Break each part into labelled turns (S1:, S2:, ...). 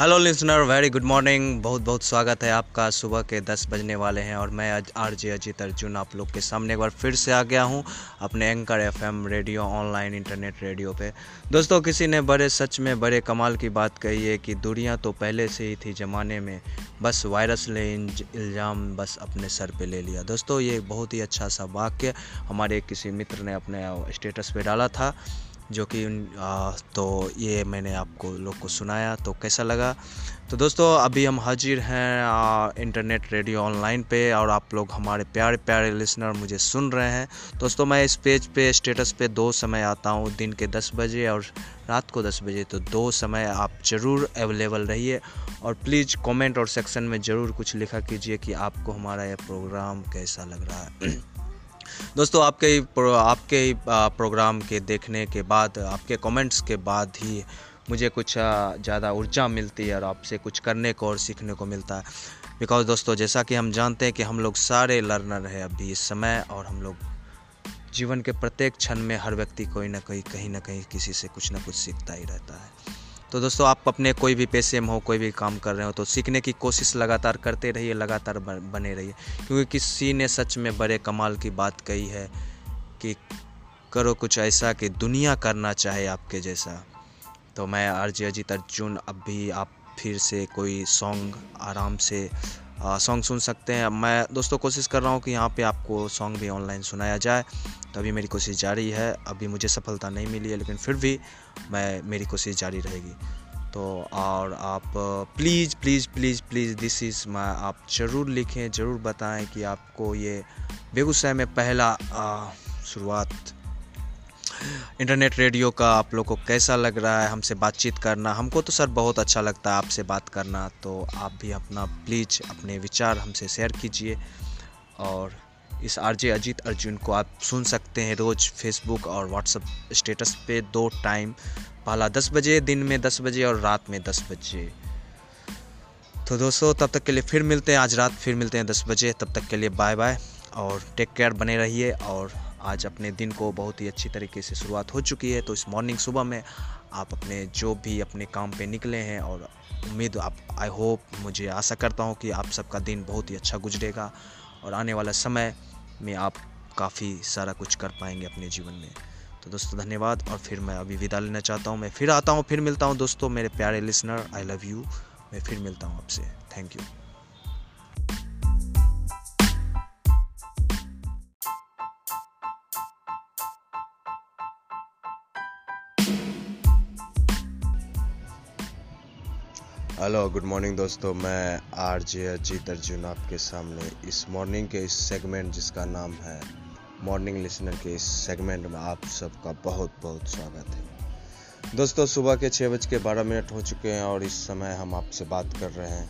S1: Hello listener very good morning बहुत बहुत स्वागत है आपका। सुबह के 10 बजने वाले हैं और मैं आज आर जे अजीत अर्जुन आप लोग के सामने एक बार फिर से आ गया हूँ अपने anchor FM radio online internet radio पे। दोस्तों, किसी ने बड़े सच में बड़े कमाल की बात कही है कि दुनिया तो पहले से ही थी ज़माने में। बस वायरस ने इल्ज़ाम बस अपने सर पे ले लिया। दोस्तों, ये बहुत ही अच्छा सा वाक्य हमारे किसी मित्र ने अपने स्टेटस पे डाला था। जो कि तो ये मैंने आपको लोग को सुनाया तो कैसा लगा? तो दोस्तों, अभी हम हाजिर हैं इंटरनेट रेडियो ऑनलाइन पे, और आप लोग हमारे प्यारे प्यारे लिसनर मुझे सुन रहे हैं। दोस्तों, मैं इस पेज पे, स्टेटस पे दो समय आता हूँ, दिन के दस बजे और रात को दस बजे तो दो समय आप ज़रूर अवेलेबल रहिए। और प्लीज़ कमेंट और सेक्शन में ज़रूर कुछ लिखा कीजिए कि आपको हमारा यह प्रोग्राम कैसा लग रहा है। दोस्तों, आपके आपके प्रोग्राम के देखने के बाद, आपके कमेंट्स के बाद ही मुझे कुछ ज़्यादा ऊर्जा मिलती है और आपसे कुछ करने को और सीखने को मिलता है। बिकॉज़ दोस्तों, जैसा कि हम जानते हैं कि हम लोग सारे लर्नर हैं अभी इस समय और हम लोग जीवन के प्रत्येक क्षण में हर व्यक्ति कोई ना कोई, कहीं ना कहीं किसी से कुछ ना कुछ सीखता ही रहता है। तो दोस्तों, आप अपने कोई भी पैसे में हो, कोई भी काम कर रहे हो तो सीखने की कोशिश लगातार करते रहिए, लगातार बने रहिए। क्योंकि किसी ने सच में बड़े कमाल की बात कही है कि करो कुछ ऐसा कि दुनिया करना चाहे आपके जैसा। तो मैं आरजे अजीत अर्जुन, अब भी आप फिर से कोई सॉन्ग आराम से सॉन्ग सुन सकते हैं। मैं दोस्तों कोशिश कर रहा हूँ कि यहाँ पे आपको सॉन्ग भी ऑनलाइन सुनाया जाए। तो अभी मेरी कोशिश जारी है। अभी मुझे सफलता नहीं मिली है, लेकिन फिर भी मैं, मेरी कोशिश जारी रहेगी। तो और आप please please please please this is मैं आप ज़रूर लिखें, ज़रूर बताएँ कि आपको ये बेगूसराय में पहला शुरुआत इंटरनेट रेडियो का आप लोग को कैसा लग रहा है? हमसे बातचीत करना, हमको तो सर बहुत अच्छा लगता है आपसे बात करना तो आप भी अपना प्लीज़ अपने विचार हमसे शेयर कीजिए। और इस आरजे अजीत अर्जुन को आप सुन सकते हैं रोज़ फेसबुक और व्हाट्सअप स्टेटस पे दो टाइम पहला दस बजे दिन में दस बजे और रात में दस बजे। तो दोस्तों, तब तक के लिए फिर मिलते हैं, आज रात फिर मिलते हैं दस बजे, तब तक के लिए बाय बाय और टेक केयर बने रहिए और आज अपने दिन को बहुत ही अच्छी तरीके से शुरुआत हो चुकी है। तो इस मॉर्निंग सुबह में आप अपने जो भी अपने काम पे निकले हैं और उम्मीद आप आई होप मुझे आशा करता हूँ कि आप सबका दिन बहुत ही अच्छा गुजरेगा और आने वाला समय में आप काफ़ी सारा कुछ कर पाएँगे अपने जीवन में। तो दोस्तों, धन्यवाद और फिर मैं अभी विदा लेना चाहता हूँ। मैं फिर आता हूँ, फिर मिलता हूँ। दोस्तों, मेरे प्यारे लिसनर आई लव यू मैं फिर मिलता हूँ आपसे। Thank you hello good morning दोस्तों। मैं आर जे अजीत अर्जुन आपके सामने इस मॉर्निंग के इस सेगमेंट जिसका नाम है मॉर्निंग लिसनर के इस सेगमेंट में आप सबका बहुत बहुत स्वागत है। दोस्तों, सुबह के छः बज के बारह मिनट हो चुके हैं और इस समय हम आपसे बात कर रहे हैं।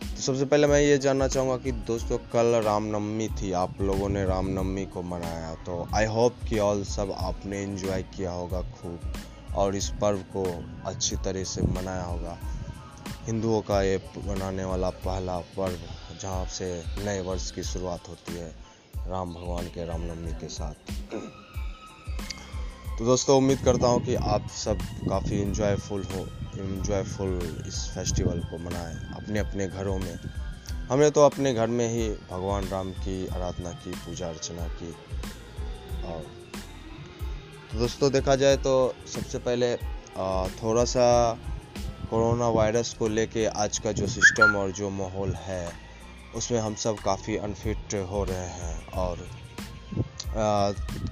S1: तो सबसे पहले मैं ये जानना चाहूँगा कि दोस्तों, कल रामनवमी थी, आप लोगों ने रामनवमी को मनाया। तो आई होप कि ऑल सब आपने इन्जॉय किया होगा खूब और इस पर्व को अच्छी तरह से मनाया होगा। हिंदुओं का ये मनाने वाला पहला पर्व, जहाँ से नए वर्ष की शुरुआत होती है, राम भगवान के रामनवमी के साथ। तो दोस्तों, उम्मीद करता हूँ कि आप सब काफ़ी इन्जॉयफुल हो इन्जॉयफुल इस फेस्टिवल को मनाएँ अपने अपने घरों में। हमने तो अपने घर में ही भगवान राम की आराधना की, पूजा अर्चना की, और तो दोस्तों, देखा जाए तो सबसे पहले थोड़ा सा कोरोना वायरस को लेके आज का जो सिस्टम और जो माहौल है, उसमें हम सब काफ़ी अनफिट हो रहे हैं और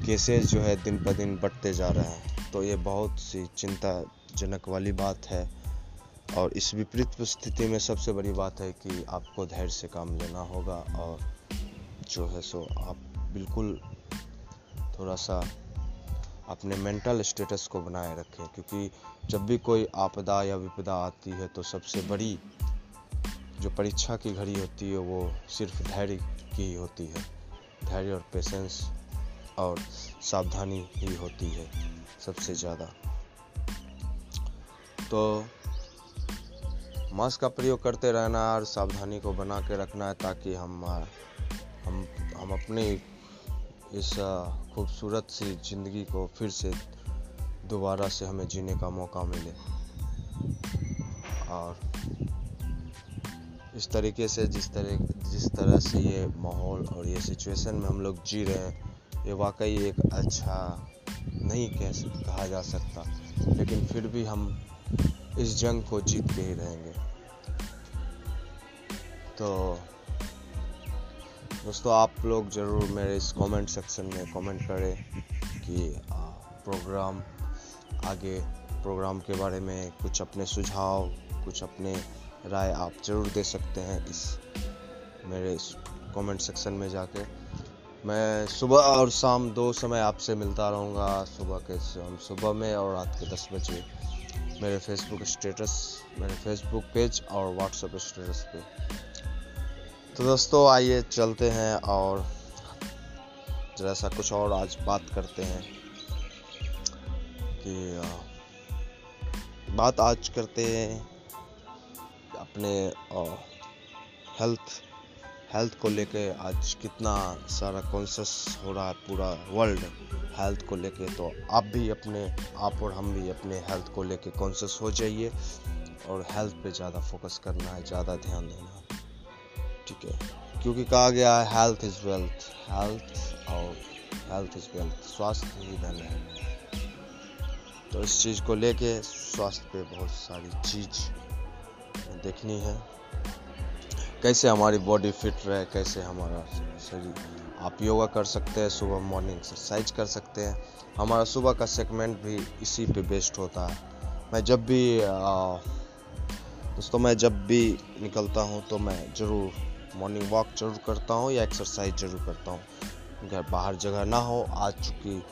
S1: केसेस जो है दिन ब दिन बढ़ते जा रहे हैं। तो ये बहुत सी चिंताजनक वाली बात है और इस विपरीत स्थिति में सबसे बड़ी बात है कि आपको धैर्य से काम लेना होगा और जो है सो आप बिल्कुल थोड़ा सा अपने मेंटल स्टेटस को बनाए रखें, क्योंकि जब भी कोई आपदा या विपदा आती है तो सबसे बड़ी जो परीक्षा की घड़ी होती है, वो सिर्फ़ धैर्य की ही होती है। धैर्य और पेशेंस और सावधानी ही होती है सबसे ज़्यादा। तो मास्क का प्रयोग करते रहना और सावधानी को बना के रखना है, ताकि हम हम हम अपनी इस खूबसूरत सी ज़िंदगी को फिर से दोबारा से हमें जीने का मौका मिले। और
S2: इस तरीके से जिस तरह जिस तरह से ये माहौल और ये सिचुएशन में हम लोग जी रहे हैं, ये वाकई एक अच्छा नहीं कह कहा जा सकता। लेकिन फिर भी हम इस जंग को जीत के ही रहेंगे। तो दोस्तों, आप लोग ज़रूर मेरे इस कमेंट सेक्शन में कमेंट करें कि प्रोग्राम आगे प्रोग्राम के बारे में कुछ अपने सुझाव, कुछ अपने राय आप ज़रूर दे सकते हैं इस मेरे इस कमेंट सेक्शन में जाके। मैं सुबह और शाम दो समय आपसे मिलता रहूँगा, सुबह के, हम सुबह में और रात के दस बजे मेरे फेसबुक स्टेटस मेरे फेसबुक पेज और व्हाट्सएप स्टेटस पे। तो दोस्तों, आइए चलते हैं और जरा सा कुछ और आज बात करते हैं कि बात आज करते हैं अपने हेल्थ हेल्थ को लेके आज कितना सारा कॉन्शस हो रहा है पूरा वर्ल्ड हेल्थ को लेके। तो आप भी अपने, आप और हम भी अपने हेल्थ को लेके कॉन्शस हो जाइए और हेल्थ पे ज़्यादा फोकस करना है, ज़्यादा ध्यान देना है। ठीक है। क्योंकि कहा गया है हेल्थ इज़ वेल्थ हेल्थ और हेल्थ इज़ वेल्थ स्वास्थ्य ही धन है। तो इस चीज़ को लेके स्वास्थ्य पे बहुत सारी चीज़ देखनी है। कैसे हमारी बॉडी फिट रहे, कैसे हमारा शरीर, आप योगा कर सकते हैं, सुबह मॉर्निंग एक्सरसाइज कर सकते हैं। हमारा सुबह का सेगमेंट भी इसी पे बेस्ड होता है। मैं जब भी दोस्तों, मैं जब भी निकलता हूँ तो मैं ज़रूर मॉर्निंग वॉक ज़रूर करता हूँ या एक्सरसाइज ज़रूर करता हूँ। घर बाहर जगह ना हो, आज चूँकि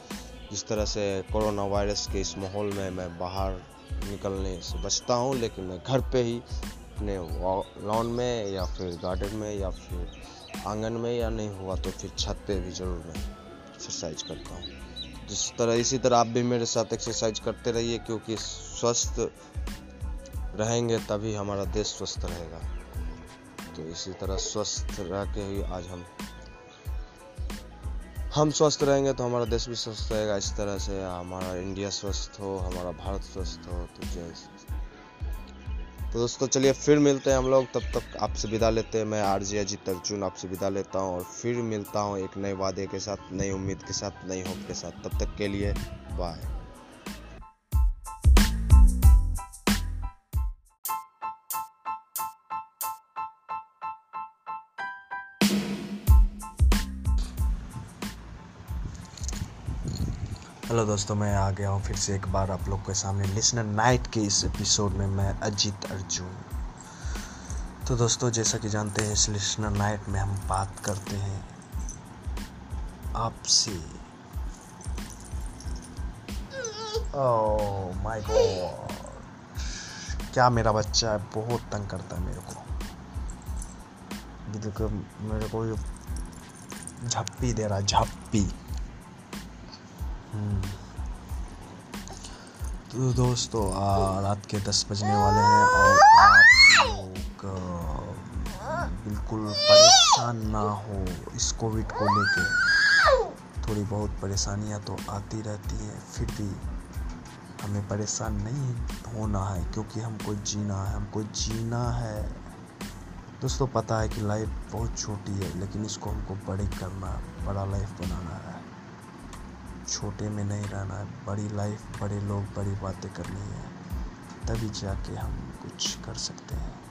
S2: जिस तरह से कोरोना वायरस के इस माहौल में मैं बाहर निकलने से बचता हूँ, लेकिन मैं घर पे ही अपने लॉन में या फिर गार्डन में या फिर आँगन में या नहीं हुआ तो फिर छत पे भी ज़रूर मैं एक्सरसाइज करता हूँ। जिस तरह, इसी तरह आप भी मेरे साथ एक्सरसाइज करते रहिए, क्योंकि स्वस्थ रहेंगे तभी हमारा देश स्वस्थ रहेगा। तो इसी तरह स्वस्थ रह के ही आज हम हम स्वस्थ रहेंगे तो हमारा देश भी स्वस्थ रहेगा। इस तरह से हमारा इंडिया स्वस्थ हो, हमारा भारत स्वस्थ हो। तो जय तो दोस्तों, चलिए फिर मिलते हैं हम लोग। तब तक आपसे विदा लेते हैं। मैं आर जे अजीत अर्जुन आपसे विदा लेता हूँ और फिर मिलता हूँ एक नए वादे के साथ, नई उम्मीद के साथ, नई होप के साथ। तब तक के लिए बाय। हेलो दोस्तों, मैं आ गया हूँ फिर से एक बार आप लोग के सामने लिसनर नाइट के इस एपिसोड में मैं अजीत अर्जुन। तो दोस्तों, जैसा कि जानते हैं, इस लिसनर नाइट में हम बात करते हैं आपसे। ओह माय गॉड क्या मेरा बच्चा है? बहुत तंग करता है मेरे को। मेरे को झप्पी दे रहा झप्पी। हम्म। तो दोस्तों रात के दस बजने वाले हैं और आप लोग बिल्कुल परेशान ना हो इस कोविड को लेके। थोड़ी बहुत परेशानियाँ तो आती रहती हैं, फिर भी हमें परेशान नहीं होना है, क्योंकि हमको जीना है, हमको जीना है। दोस्तों, पता है कि लाइफ बहुत छोटी है, लेकिन इसको हमको बड़े करना, बड़ा लाइफ बनाना है। छोटे में नहीं रहना है बड़ी लाइफ बड़े लोग, बड़ी बातें करनी है, तभी जाके हम कुछ कर सकते हैं।